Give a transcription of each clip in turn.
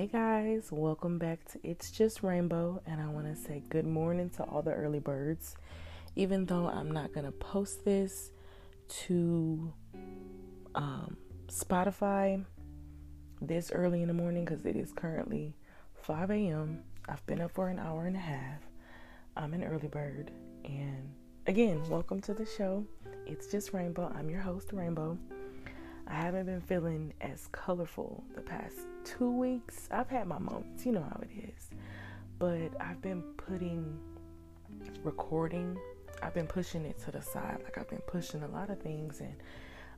Hey guys, welcome back to It's Just Rainbow, and I want to say good morning to all the early birds. Even though I'm not going to post this to um, Spotify this early in the morning because it is currently 5 a.m., I've been up for an hour and a half. I'm an early bird, and again, welcome to the show. It's Just Rainbow. I'm your host, Rainbow. I haven't been feeling as colorful the past two weeks. I've had my moments, you know how it is. But I've been putting recording, I've been pushing it to the side. Like I've been pushing a lot of things. And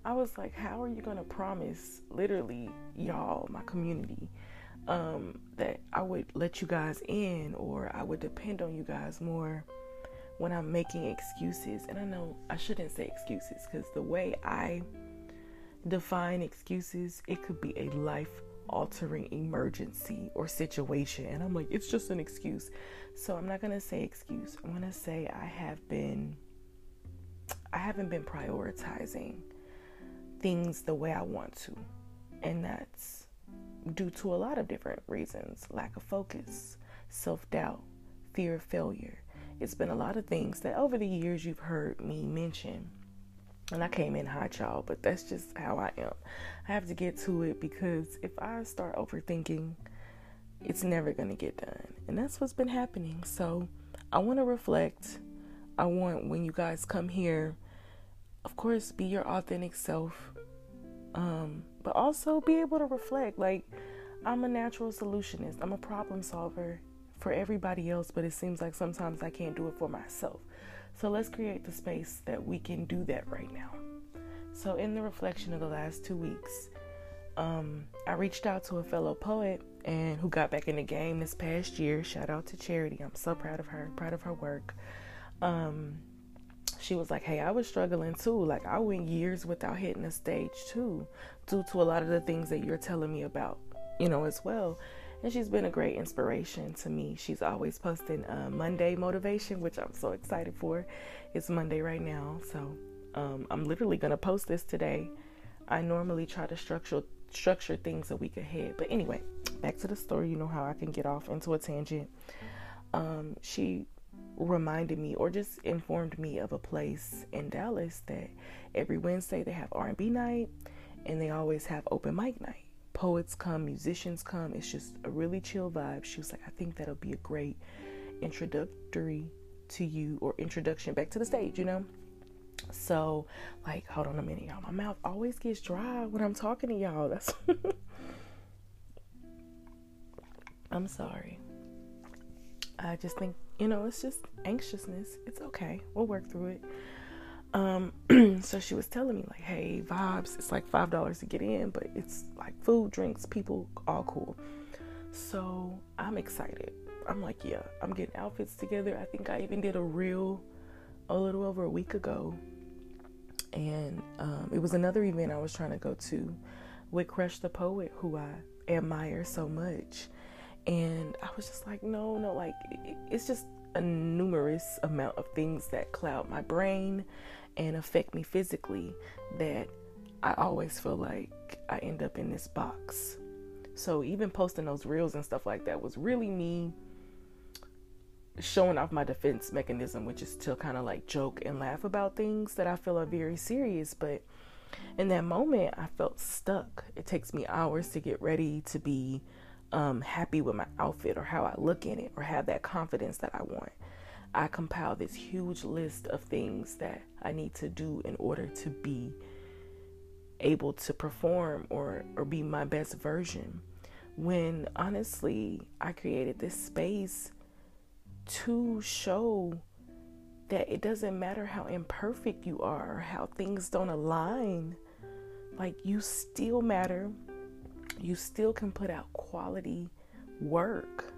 I was like, how are you going to promise, literally, y'all, my community, um, that I would let you guys in or I would depend on you guys more? when I'm making excuses. And I know I shouldn't say excuses because the way I define excuses, it could be a life altering emergency or situation. And I'm like, it's just an excuse. So I'm not going to say excuse. I'm going to say I have been, I haven't been prioritizing things the way I want to. And that's due to a lot of different reasons lack of focus, self doubt, fear of failure. It's been a lot of things that over the years you've heard me mention and I came in hot, y'all, but that's just how I am. I have to get to it because if I start overthinking, it's never going to get done. And that's what's been happening. So I want to reflect. I want when you guys come here, of course, be your authentic self, um, but also be able to reflect. Like, I'm a natural solutionist, I'm a problem solver for everybody else, but it seems like sometimes I can't do it for myself. So let's create the space that we can do that right now. So, in the reflection of the last two weeks, um, I reached out to a fellow poet and who got back in the game this past year. Shout out to Charity. I'm so proud of her, proud of her work. Um, she was like, Hey, I was struggling too. Like, I went years without hitting a stage too, due to a lot of the things that you're telling me about, you know, as well and she's been a great inspiration to me. She's always posting uh, Monday motivation, which I'm so excited for. It's Monday right now, so um, I'm literally gonna post this today. I normally try to structure structure things a week ahead, but anyway, back to the story. You know how I can get off into a tangent. Um, she reminded me or just informed me of a place in Dallas that every Wednesday they have R&B night and they always have open mic night poets come, musicians come. It's just a really chill vibe. She was like, I think that'll be a great introductory to you or introduction back to the stage, you know? So, like, hold on a minute, y'all. My mouth always gets dry when I'm talking to y'all. That's I'm sorry. I just think, you know, it's just anxiousness. It's okay. We'll work through it. Um, so she was telling me like, hey, vibes, it's like five dollars to get in, but it's like food, drinks, people, all cool. So I'm excited. I'm like, yeah, I'm getting outfits together. I think I even did a reel a little over a week ago, and um, it was another event I was trying to go to with Crush the Poet, who I admire so much. And I was just like, no, no, like it's just a numerous amount of things that cloud my brain and affect me physically that I always feel like I end up in this box. So even posting those reels and stuff like that was really me showing off my defense mechanism, which is to kind of like joke and laugh about things that I feel are very serious. But in that moment, I felt stuck. It takes me hours to get ready to be um, happy with my outfit or how I look in it or have that confidence that I want. I compile this huge list of things that I need to do in order to be able to perform or, or be my best version. When honestly, I created this space to show that it doesn't matter how imperfect you are how things don't align, like you still matter. You still can put out quality work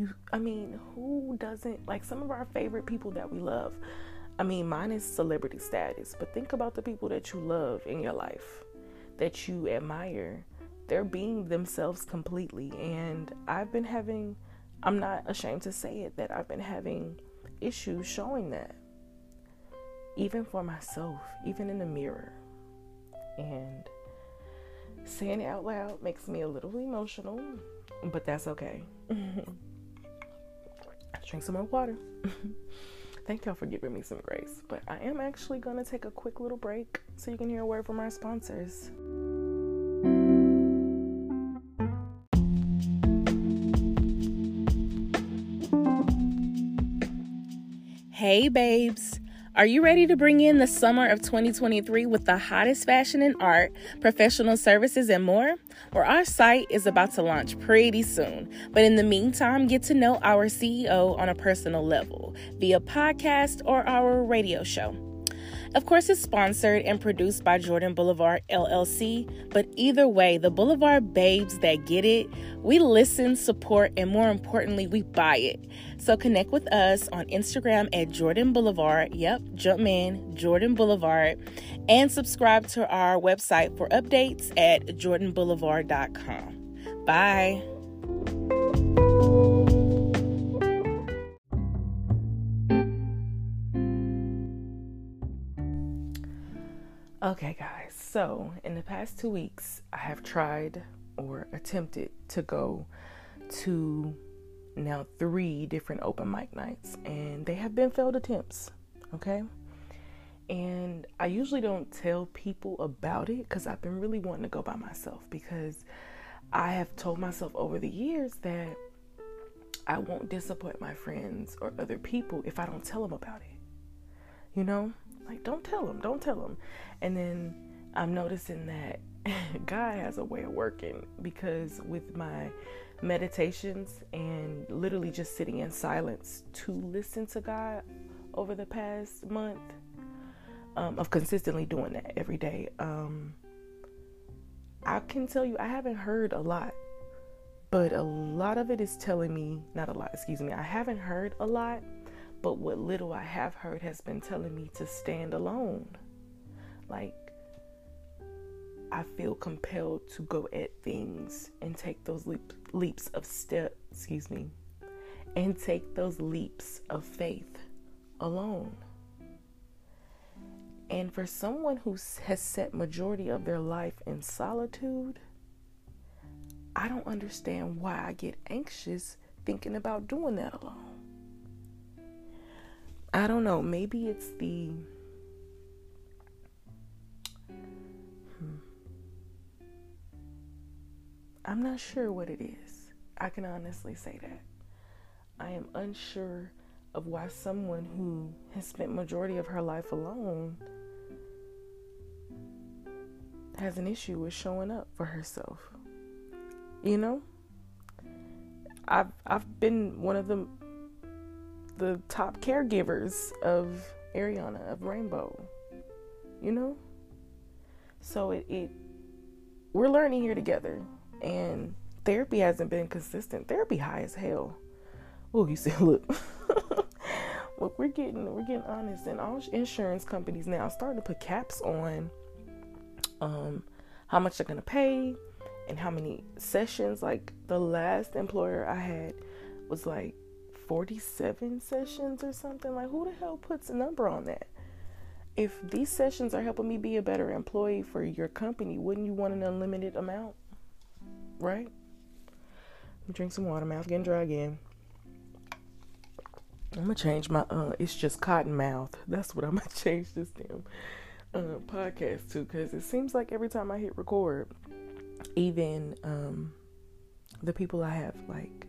you I mean, who doesn't like some of our favorite people that we love? I mean, mine is celebrity status, but think about the people that you love in your life, that you admire. They're being themselves completely. And I've been having, I'm not ashamed to say it, that I've been having issues showing that. Even for myself, even in the mirror. And saying it out loud makes me a little emotional, but that's okay. Drink some more water. Thank y'all for giving me some grace. But I am actually going to take a quick little break so you can hear a word from our sponsors. Hey, babes. Are you ready to bring in the summer of 2023 with the hottest fashion and art, professional services, and more? Well, our site is about to launch pretty soon. But in the meantime, get to know our CEO on a personal level via podcast or our radio show. Of course, it's sponsored and produced by Jordan Boulevard LLC, but either way, the Boulevard babes that get it, we listen, support, and more importantly, we buy it. So connect with us on Instagram at Jordan Boulevard, yep, jump in, Jordan Boulevard, and subscribe to our website for updates at jordanboulevard.com. Bye. Okay, guys, so in the past two weeks, I have tried or attempted to go to now three different open mic nights, and they have been failed attempts, okay? And I usually don't tell people about it because I've been really wanting to go by myself because I have told myself over the years that I won't disappoint my friends or other people if I don't tell them about it. You know? Like, don't tell them, don't tell them. And then I'm noticing that God has a way of working because with my meditations and literally just sitting in silence to listen to God over the past month um, of consistently doing that every day, um, I can tell you I haven't heard a lot, but a lot of it is telling me, not a lot, excuse me, I haven't heard a lot but what little I have heard has been telling me to stand alone. Like, I feel compelled to go at things and take those leap, leaps of step, excuse me, and take those leaps of faith alone. And for someone who has set majority of their life in solitude, I don't understand why I get anxious thinking about doing that alone. I don't know. Maybe it's the. Hmm. I'm not sure what it is. I can honestly say that. I am unsure of why someone who has spent majority of her life alone has an issue with showing up for herself. You know? I've I've been one of the the top caregivers of Ariana, of Rainbow. You know? So it, it we're learning here together and therapy hasn't been consistent. Therapy high as hell. Oh, you said, look. look, we're getting we're getting honest and all insurance companies now starting to put caps on um how much they're gonna pay and how many sessions. Like the last employer I had was like 47 sessions or something. Like, who the hell puts a number on that? If these sessions are helping me be a better employee for your company, wouldn't you want an unlimited amount? Right? Let me drink some water. Mouth getting dry again. I'm gonna change my uh it's just cotton mouth. That's what I'm gonna change this damn uh podcast to because it seems like every time I hit record, even um the people I have like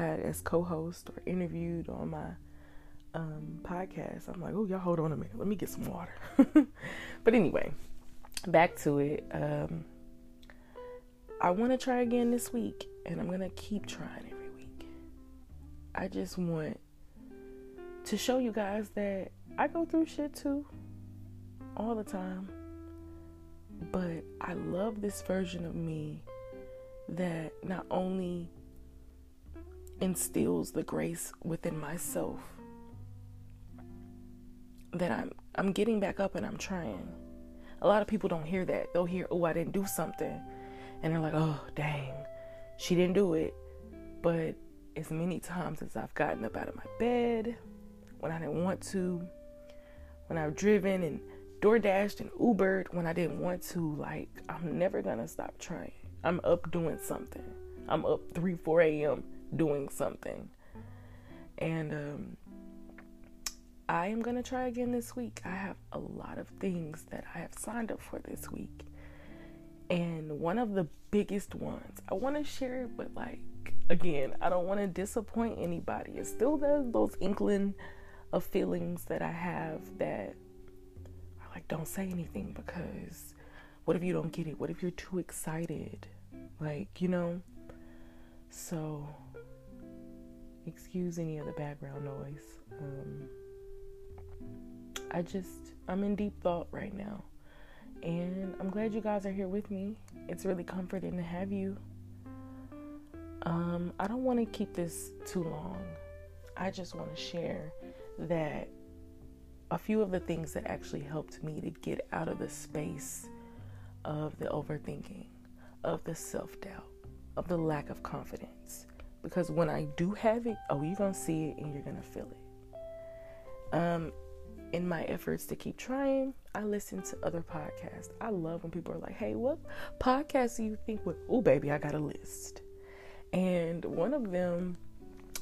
had as co-host or interviewed on my um, podcast. I'm like, oh, y'all hold on a minute. Let me get some water. but anyway, back to it. Um, I want to try again this week, and I'm going to keep trying every week. I just want to show you guys that I go through shit too, all the time. But I love this version of me that not only instills the grace within myself that I'm I'm getting back up and I'm trying. A lot of people don't hear that. They'll hear, "Oh, I didn't do something." And they're like, "Oh, dang. She didn't do it." But as many times as I've gotten up out of my bed when I didn't want to, when I've driven and DoorDashed and Ubered when I didn't want to. Like, I'm never gonna stop trying. I'm up doing something. I'm up 3, 4 a.m. doing something. And um, I am gonna try again this week. I have a lot of things that I have signed up for this week. And one of the biggest ones I want to share, it, but like, again, I don't want to disappoint anybody. It still those inkling of feelings that I have that are like, don't say anything because what if you don't get it? What if you're too excited? Like, you know? So, excuse any of the background noise. Um, I just, I'm in deep thought right now. And I'm glad you guys are here with me. It's really comforting to have you. Um, I don't want to keep this too long. I just want to share that a few of the things that actually helped me to get out of the space of the overthinking, of the self doubt, of the lack of confidence. Because when I do have it, oh, you're to see it and you're to feel it. Um, in my efforts to keep trying, I listen to other podcasts. I love when people are like, hey, what podcast do you think would, oh, baby, I got a list. And one of them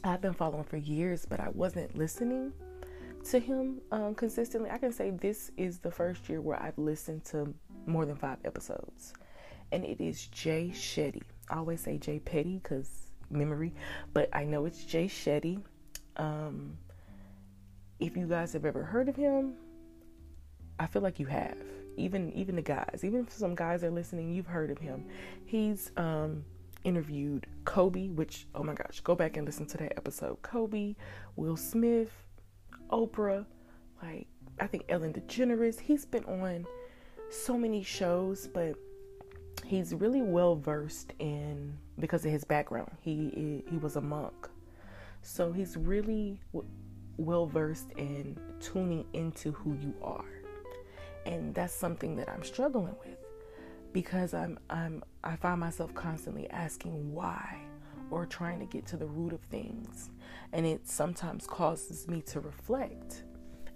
I've been following for years, but I wasn't listening to him um, consistently. I can say this is the first year where I've listened to more than five episodes. And it is Jay Shetty. I always say Jay Petty because memory, but I know it's Jay Shetty. Um, if you guys have ever heard of him, I feel like you have. Even even the guys, even if some guys are listening, you've heard of him. He's um, interviewed Kobe, which oh my gosh, go back and listen to that episode. Kobe, Will Smith, Oprah, like I think Ellen DeGeneres. He's been on so many shows, but he's really well versed in because of his background. He he was a monk, so he's really well versed in tuning into who you are. And that's something that I'm struggling with because I'm I'm I find myself constantly asking why or trying to get to the root of things. And it sometimes causes me to reflect.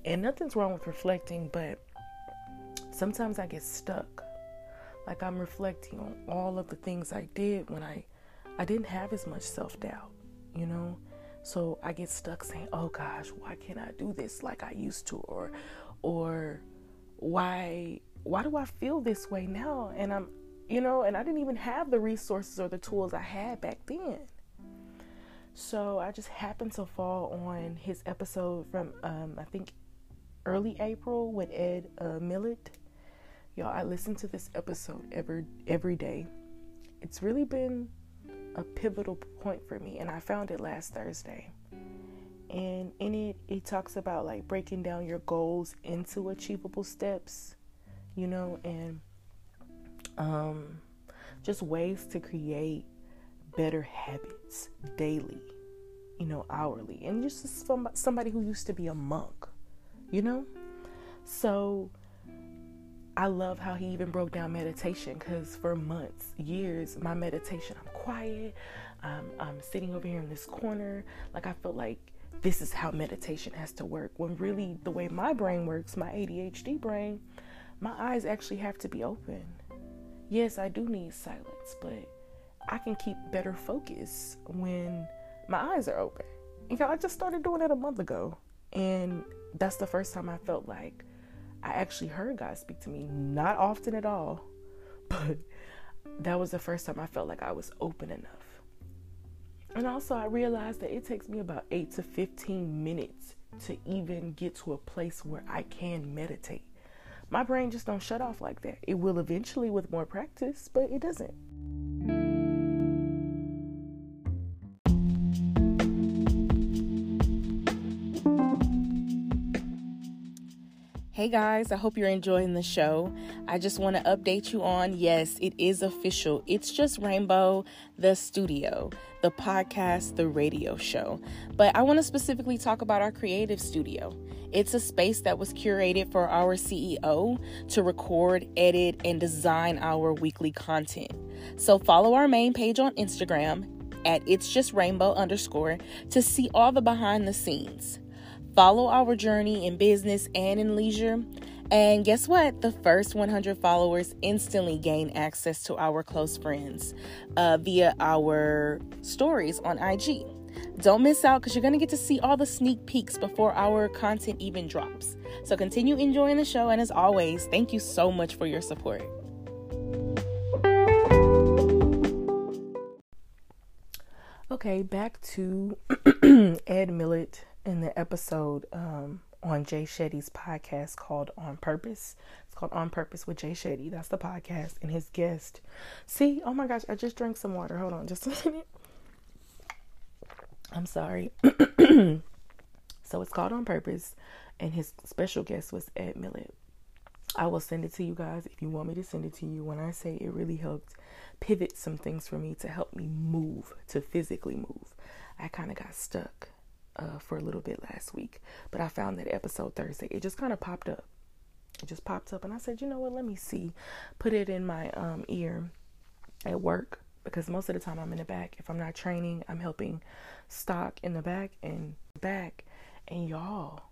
And nothing's wrong with reflecting, but sometimes I get stuck. Like I'm reflecting on all of the things I did when I I didn't have as much self-doubt, you know? So I get stuck saying, "Oh gosh, why can't I do this like I used to?" or or why why do I feel this way now? And I'm you know, and I didn't even have the resources or the tools I had back then. So I just happened to fall on his episode from um, I think early April with Ed uh, Mylett. Y'all, I listen to this episode every every day. It's really been a pivotal point for me, and I found it last Thursday. And in it, it talks about like breaking down your goals into achievable steps, you know, and um, just ways to create better habits daily, you know, hourly, and just somebody who used to be a monk, you know. So I love how he even broke down meditation because for months, years, my meditation, I'm quiet, I'm sitting over here in this corner. Like I feel like this is how meditation has to work. When really, the way my brain works, my ADHD brain, my eyes actually have to be open. Yes, I do need silence, but I can keep better focus when my eyes are open. You know, I just started doing it a month ago, and that's the first time I felt like I actually heard God speak to me. Not often at all, but that was the first time I felt like I was open enough. And also, I realized that it takes me about 8 to 15 minutes to even get to a place where I can meditate. My brain just don't shut off like that. It will eventually with more practice, but it doesn't. Hey guys, I hope you're enjoying the show. I just want to update you on yes, it is official. It's just Rainbow, the studio, the podcast, the radio show. But I want to specifically talk about our creative studio. It's a space that was curated for our CEO to record, edit, and design our weekly content. So follow our main page on Instagram at it's just rainbow underscore to see all the behind the scenes. Follow our journey in business and in leisure And guess what? The first 100 followers instantly gain access to our close friends uh, via our stories on IG. Don't miss out because you're going to get to see all the sneak peeks before our content even drops. So continue enjoying the show. And as always, thank you so much for your support. Okay, back to Ed Mylett in the episode um, on Jay Shetty's podcast called On Purpose. It's called On Purpose with Jay Shetty. That's the podcast. And his guest. See, oh my gosh, I just drank some water. Hold on just a minute. I'm sorry. so it's called On Purpose, and his special guest was Ed Mylett. I will send it to you guys if you want me to send it to you. When I say it really helped pivot some things for me to help me move, to physically move. I kind of got stuck uh, for a little bit last week, but I found that episode Thursday, it just kind of popped up. It just popped up, and I said, you know what? Let me see. Put it in my um, ear at work because most of the time I'm in the back. If I'm not training, I'm helping stock in the back and back. And y'all,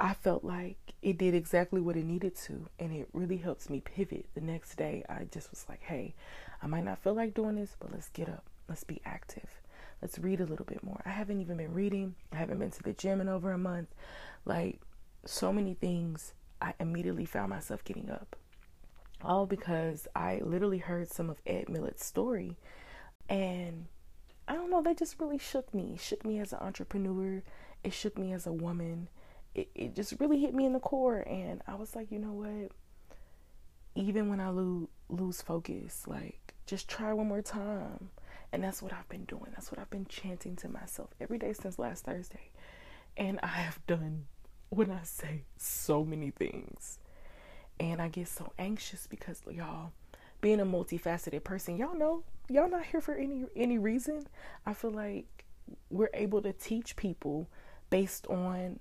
I felt like it did exactly what it needed to, and it really helps me pivot. The next day, I just was like, hey, I might not feel like doing this, but let's get up. Let's be active. Let's read a little bit more. I haven't even been reading. I haven't been to the gym in over a month. Like, so many things, I immediately found myself getting up. All because I literally heard some of Ed Mylett's story. And I don't know, that just really shook me. It shook me as an entrepreneur. It shook me as a woman. It, it just really hit me in the core. And I was like, you know what? Even when I lose, lose focus, like, just try one more time. And that's what I've been doing. That's what I've been chanting to myself every day since last Thursday. And I have done, when I say so many things, and I get so anxious because y'all, being a multifaceted person, y'all know, y'all not here for any any reason. I feel like we're able to teach people based on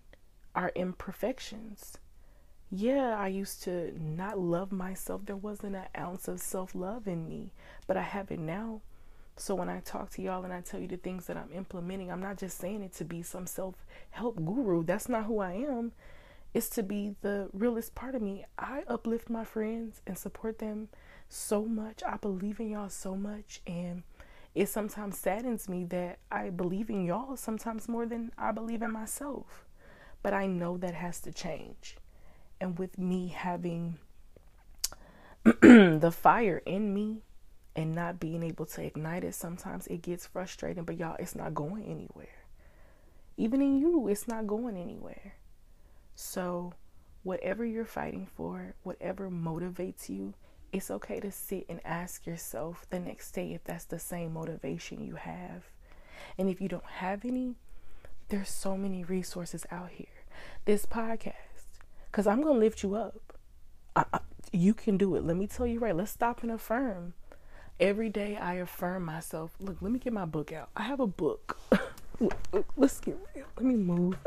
our imperfections. Yeah, I used to not love myself. There wasn't an ounce of self love in me, but I have it now. So when I talk to y'all and I tell you the things that I'm implementing, I'm not just saying it to be some self help guru. That's not who I am It's to be the realest part of me. I uplift my friends and support them so much. I believe in y'all so much. And it sometimes saddens me that I believe in y'all sometimes more than I believe in myself. But I know that has to change. And with me having the fire in me and not being able to ignite it, sometimes it gets frustrating. But y'all, it's not going anywhere. Even in you, it's not going anywhere. So, whatever you're fighting for, whatever motivates you, it's okay to sit and ask yourself the next day if that's the same motivation you have. And if you don't have any, there's so many resources out here. This podcast, because I'm going to lift you up. I, I, you can do it. Let me tell you right. Let's stop and affirm. Every day I affirm myself. Look, let me get my book out. I have a book. Let's get real. Let me move.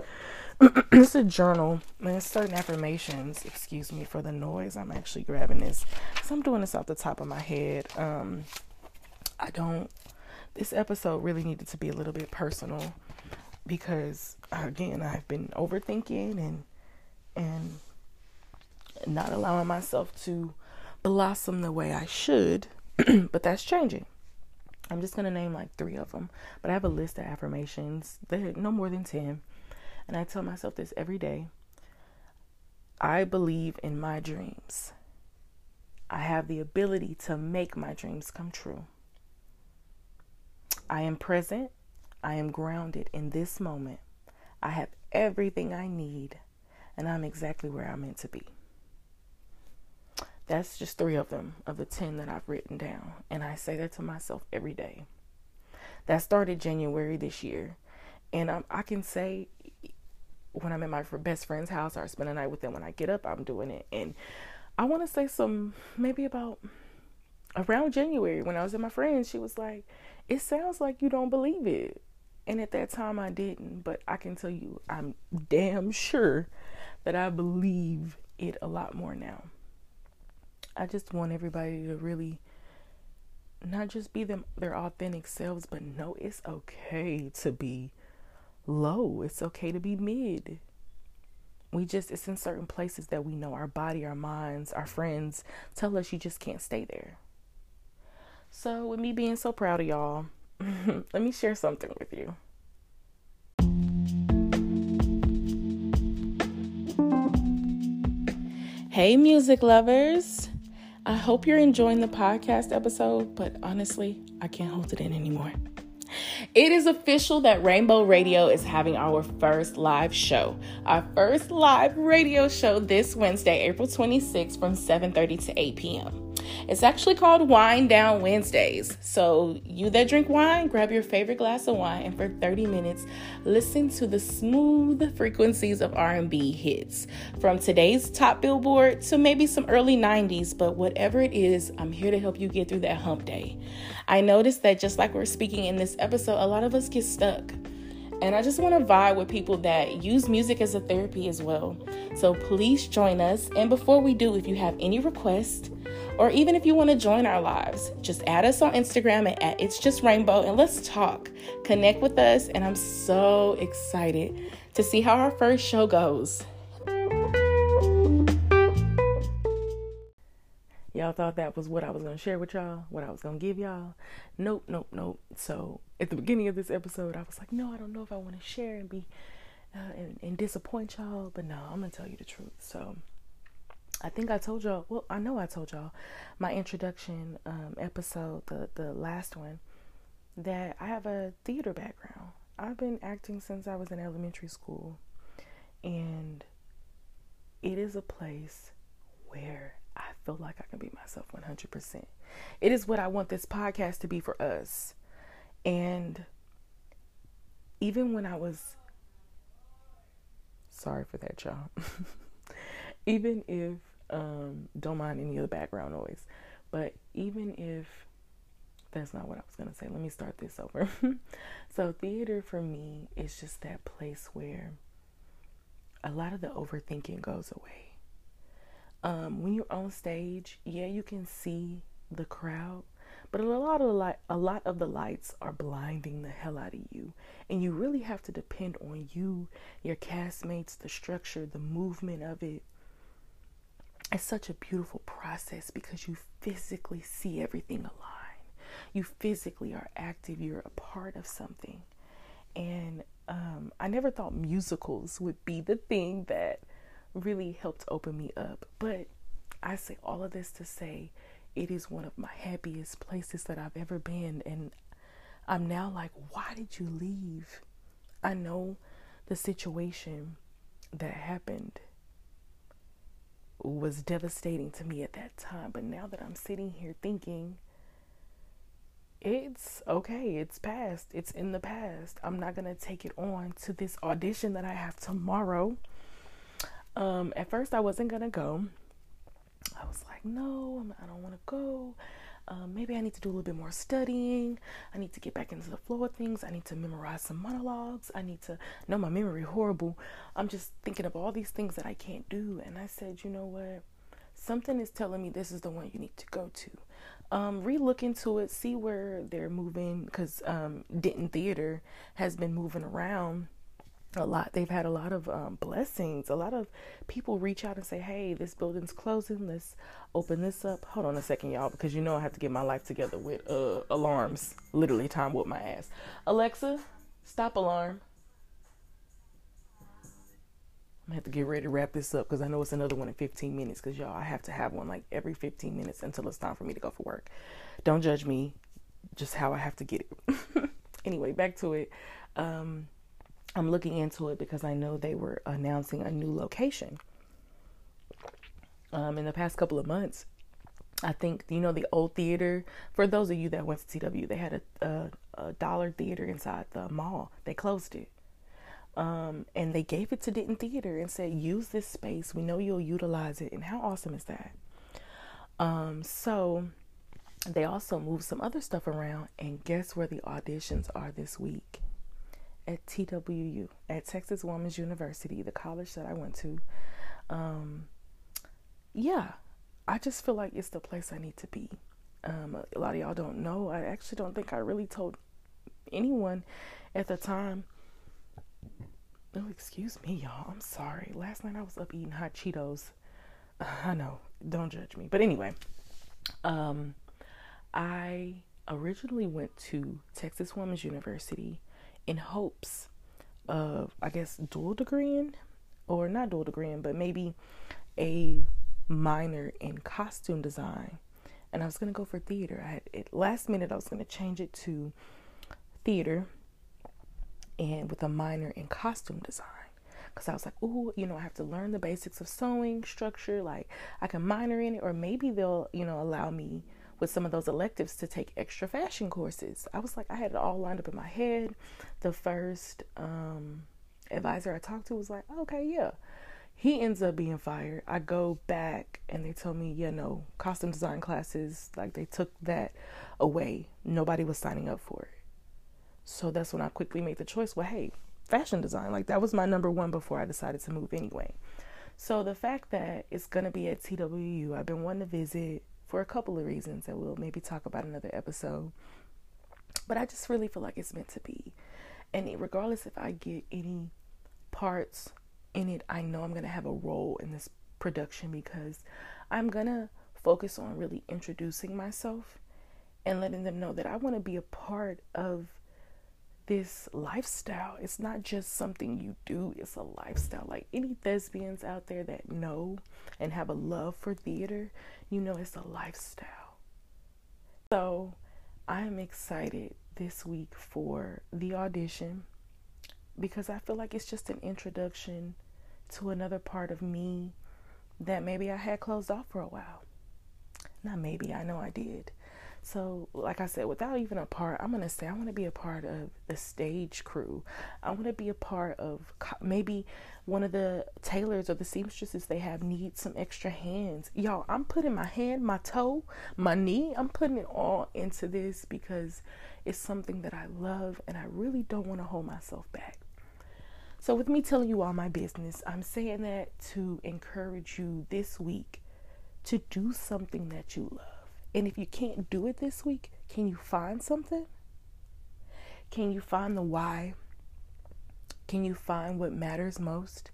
it's a journal and it's certain affirmations. Excuse me for the noise. I'm actually grabbing this So I'm doing this off the top of my head. Um, I don't. This episode really needed to be a little bit personal because again I've been overthinking and and not allowing myself to blossom the way I should. but that's changing. I'm just gonna name like three of them, but I have a list of affirmations. They're no more than ten and I tell myself this every day I believe in my dreams. I have the ability to make my dreams come true. I am present. I am grounded in this moment. I have everything I need, and I'm exactly where I'm meant to be. That's just three of them, of the 10 that I've written down. And I say that to myself every day. That started January this year. And um, I can say when I'm at my best friend's house or I spend a night with them, when I get up, I'm doing it. And I want to say some, maybe about around January when I was at my friend's, she was like, It sounds like you don't believe it. And at that time, I didn't. But I can tell you, I'm damn sure that I believe it a lot more now. I just want everybody to really not just be them their authentic selves, but know it's okay to be low. It's okay to be mid. We just, it's in certain places that we know our body, our minds, our friends tell us you just can't stay there. So, with me being so proud of y'all, let me share something with you. Hey, music lovers. I hope you're enjoying the podcast episode, but honestly, I can't hold it in anymore. It is official that Rainbow Radio is having our first live show. Our first live radio show this Wednesday, April 26th from 7:30 to 8 p.m. It's actually called Wine Down Wednesdays. So, you that drink wine, grab your favorite glass of wine and for 30 minutes listen to the smooth frequencies of R&B hits from today's top Billboard to maybe some early 90s, but whatever it is, I'm here to help you get through that hump day. I noticed that just like we're speaking in this episode, a lot of us get stuck. And I just want to vibe with people that use music as a therapy as well. So please join us. And before we do, if you have any requests, or even if you want to join our lives, just add us on Instagram at, It's Just Rainbow and let's talk. Connect with us, and I'm so excited to see how our first show goes. Y'all thought that was what I was going to share with y'all, what I was going to give y'all. Nope, nope, nope. So at the beginning of this episode, I was like, no, I don't know if I want to share and be uh, and, and disappoint y'all, but no, I'm going to tell you the truth. So I think I told y'all. Well, I know I told y'all my introduction um, episode, the the last one, that I have a theater background. I've been acting since I was in elementary school, and it is a place where I feel like I can be myself 100%. It is what I want this podcast to be for us. And even when I was sorry for that, y'all. even if um, don't mind any of the background noise. But even if that's not what I was going to say, let me start this over. so, theater for me is just that place where a lot of the overthinking goes away. Um, when you're on stage, yeah, you can see the crowd, but a lot of the light, a lot of the lights are blinding the hell out of you, and you really have to depend on you, your castmates, the structure, the movement of it, it's such a beautiful process because you physically see everything align. You physically are active, you're a part of something. And um, I never thought musicals would be the thing that really helped open me up. But I say all of this to say it is one of my happiest places that I've ever been. And I'm now like, why did you leave? I know the situation that happened was devastating to me at that time. But now that I'm sitting here thinking, it's okay, it's past, it's in the past. I'm not gonna take it on to this audition that I have tomorrow. Um, at first, I wasn't gonna go. I was like, no, I don't want to go um, maybe I need to do a little bit more studying. I need to get back into the flow of things. I need to memorize some monologues. I need to know my memory horrible. I'm just thinking of all these things that I can't do. And I said, you know what? Something is telling me this is the one you need to go to. Um, re-look into it, see where they're moving, because um, Denton Theater has been moving around a lot. They've had a lot of um, blessings. A lot of people reach out and say, "Hey, this building's closing. Let's open this up." Hold on a second, y'all, because you know I have to get my life together with uh, alarms. Literally, time with my ass. Alexa, stop alarm. I'm gonna have to get ready to wrap this up because I know it's another one in 15 minutes. Because y'all, I have to have one like every 15 minutes until it's time for me to go for work. Don't judge me, just how I have to get it. anyway, back to it. Um, I'm looking into it because I know they were announcing a new location. Um, in the past couple of months, I think you know the old theater. For those of you that went to TW, they had a, a, a dollar theater inside the mall. They closed it, um, and they gave it to Denton Theater and said, "Use this space. We know you'll utilize it." And how awesome is that? Um, so they also moved some other stuff around, and guess where the auditions are this week? At TWU, at Texas Women's University, the college that I went to. Um, yeah, I just feel like it's the place I need to be. Um, a lot of y'all don't know. I actually don't think I really told anyone at the time Oh, excuse me, y'all. I'm sorry. Last night I was up eating hot Cheetos. Uh, I know. Don't judge me. But anyway, um, I originally went to Texas Women's University in hopes of, I guess, dual degreeing, or not dual degreeing, but maybe a minor in costume design. And I was gonna go for theater. I had it last minute. I was gonna change it to theater, and with a minor in costume design. Because I was like, ooh, you know, I have to learn the basics of sewing structure. Like, I can minor in it, or maybe they'll, you know, allow me with some of those electives to take extra fashion courses. I was like, I had it all lined up in my head. The first um, advisor I talked to was like, okay, yeah. He ends up being fired. I go back and they tell me, yeah, no, costume design classes, like they took that away. Nobody was signing up for it. So that's when I quickly made the choice. Well, hey, fashion design, like that was my number one before I decided to move anyway. So the fact that it's going to be at TWU, I've been wanting to visit for a couple of reasons that we'll maybe talk about another episode. But I just really feel like it's meant to be. And regardless if I get any parts in it, I know I'm going to have a role in this production because I'm going to focus on really introducing myself and letting them know that I want to be a part of this lifestyle. It's not just something you do, it's a lifestyle. Like any thespians out there that know and have a love for theater, you know it's a lifestyle. So I am excited this week for the audition because I feel like it's just an introduction to another part of me that maybe I had closed off for a while. Not maybe, I know I did. So, like I said, without even a part, I'm going to say I want to be a part of the stage crew. I want to be a part of maybe one of the tailors or the seamstresses they have need some extra hands. Y'all, I'm putting my hand, my toe, my knee, I'm putting it all into this because it's something that I love and I really don't want to hold myself back. So, with me telling you all my business, I'm saying that to encourage you this week to do something that you love. And if you can't do it this week, can you find something? Can you find the why? Can you find what matters most?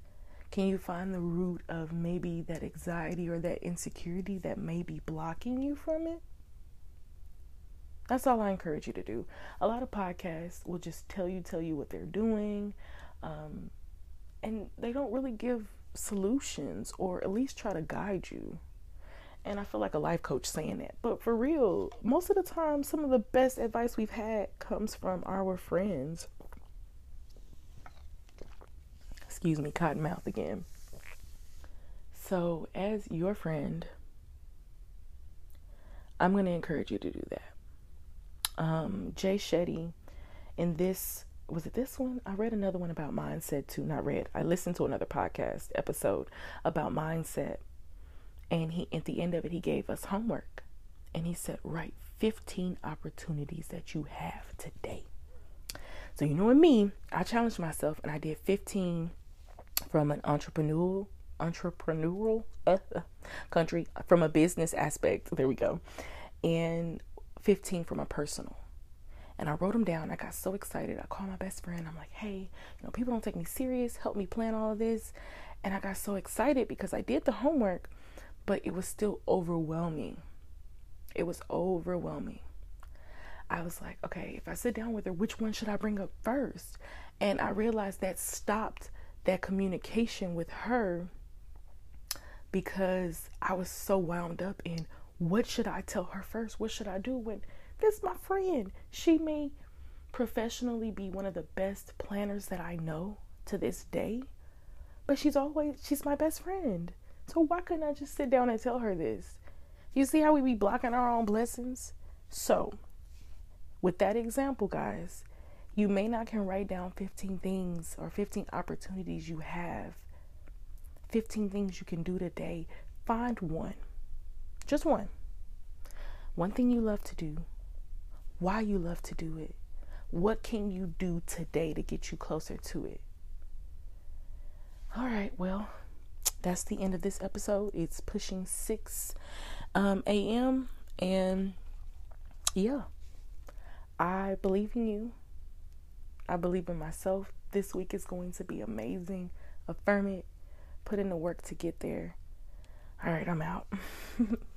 Can you find the root of maybe that anxiety or that insecurity that may be blocking you from it? That's all I encourage you to do. A lot of podcasts will just tell you, tell you what they're doing, um, and they don't really give solutions or at least try to guide you and I feel like a life coach saying that. But for real, most of the time, some of the best advice we've had comes from our friends. Excuse me, cotton mouth again. So, as your friend, I'm going to encourage you to do that. Um, Jay Shetty, in this, was it this one? I read another one about mindset too. Not read, I listened to another podcast episode about mindset and he at the end of it he gave us homework. And he said, write 15 opportunities that you have today. So you know what me, I challenged myself and I did 15 from an entrepreneurial entrepreneurial uh, country from a business aspect. There we go. And 15 from a personal. And I wrote them down. I got so excited. I called my best friend. I'm like, hey, you know, people don't take me serious. Help me plan all of this. And I got so excited because I did the homework, but it was still overwhelming. It was overwhelming. I was like, okay, if I sit down with her, which one should I bring up first? And I realized that stopped that communication with her because I was so wound up in what should I tell her first? What should I do when this is my friend? She may professionally be one of the best planners that I know to this day, but she's always she's my best friend. So why couldn't I just sit down and tell her this? You see how we be blocking our own blessings? So, with that example, guys, you may not can write down 15 things or 15 opportunities you have. 15 things you can do today. Find one. Just one. One thing you love to do. Why you love to do it. What can you do today to get you closer to it? All right, well, that's the end of this episode. It's pushing 6 um, a.m. And yeah, I believe in you. I believe in myself. this week is going to be amazing. Affirm it. Put in the work to get there. All right, I'm out.